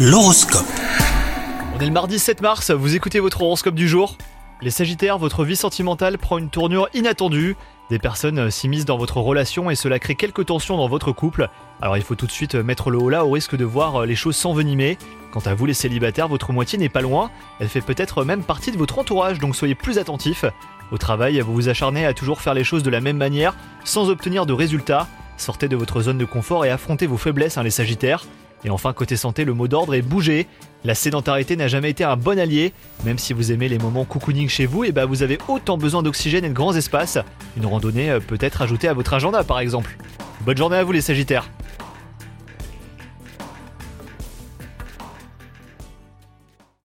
L'horoscope. On est le mardi 7 mars, vous écoutez votre horoscope du jour? Les Sagittaires, votre vie sentimentale prend une tournure inattendue. Des personnes euh, s'immiscent dans votre relation et cela crée quelques tensions dans votre couple. Alors il faut tout de suite euh, mettre le haut là au risque de voir euh, les choses s'envenimer. Quant à vous les célibataires, votre moitié n'est pas loin. Elle fait peut-être même partie de votre entourage, donc soyez plus attentifs. Au travail, vous vous acharnez à toujours faire les choses de la même manière, sans obtenir de résultats. Sortez de votre zone de confort et affrontez vos faiblesses, hein, les Sagittaires. Et enfin, côté santé, le mot d'ordre est bouger. La sédentarité n'a jamais été un bon allié. Même si vous aimez les moments cocooning chez vous, et bah vous avez autant besoin d'oxygène et de grands espaces. Une randonnée euh, peut être ajoutée à votre agenda par exemple. Bonne journée à vous les Sagittaires